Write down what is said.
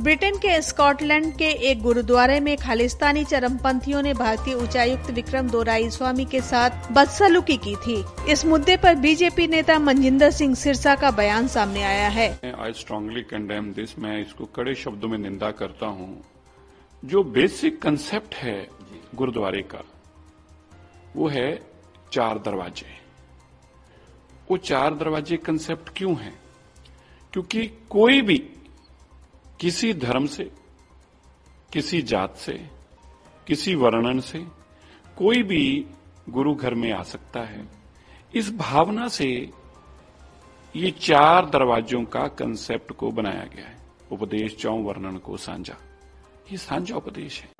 Britain के Scotland के एक गुरुद्वारे में खालिस्तानी चरमपंथियों ने भारतीय उच्चायुक्त विक्रम दोराई स्वामी के साथ बदसलूकी की थी। इस मुद्दे पर बीजेपी नेता मनजिंदर सिंह सिरसा का बयान सामने आया है। I strongly condemn this. मैं इसको कड़े शब्दों में निंदा करता हूँ। जो बेसिक कंसेप्ट है गुरुद्वारे का, वो है चार दरवाजे। वो चार दरवाजे कंसेप्ट क्यों है? क्योंकि कोई भी किसी धर्म से, किसी जात से, किसी वर्णन से कोई भी गुरु घर में आ सकता है। इस भावना से ये चार दरवाजों का कंसेप्ट को बनाया गया है। उपदेश चौ वर्णन को सांझा। ये सांझा उपदेश है।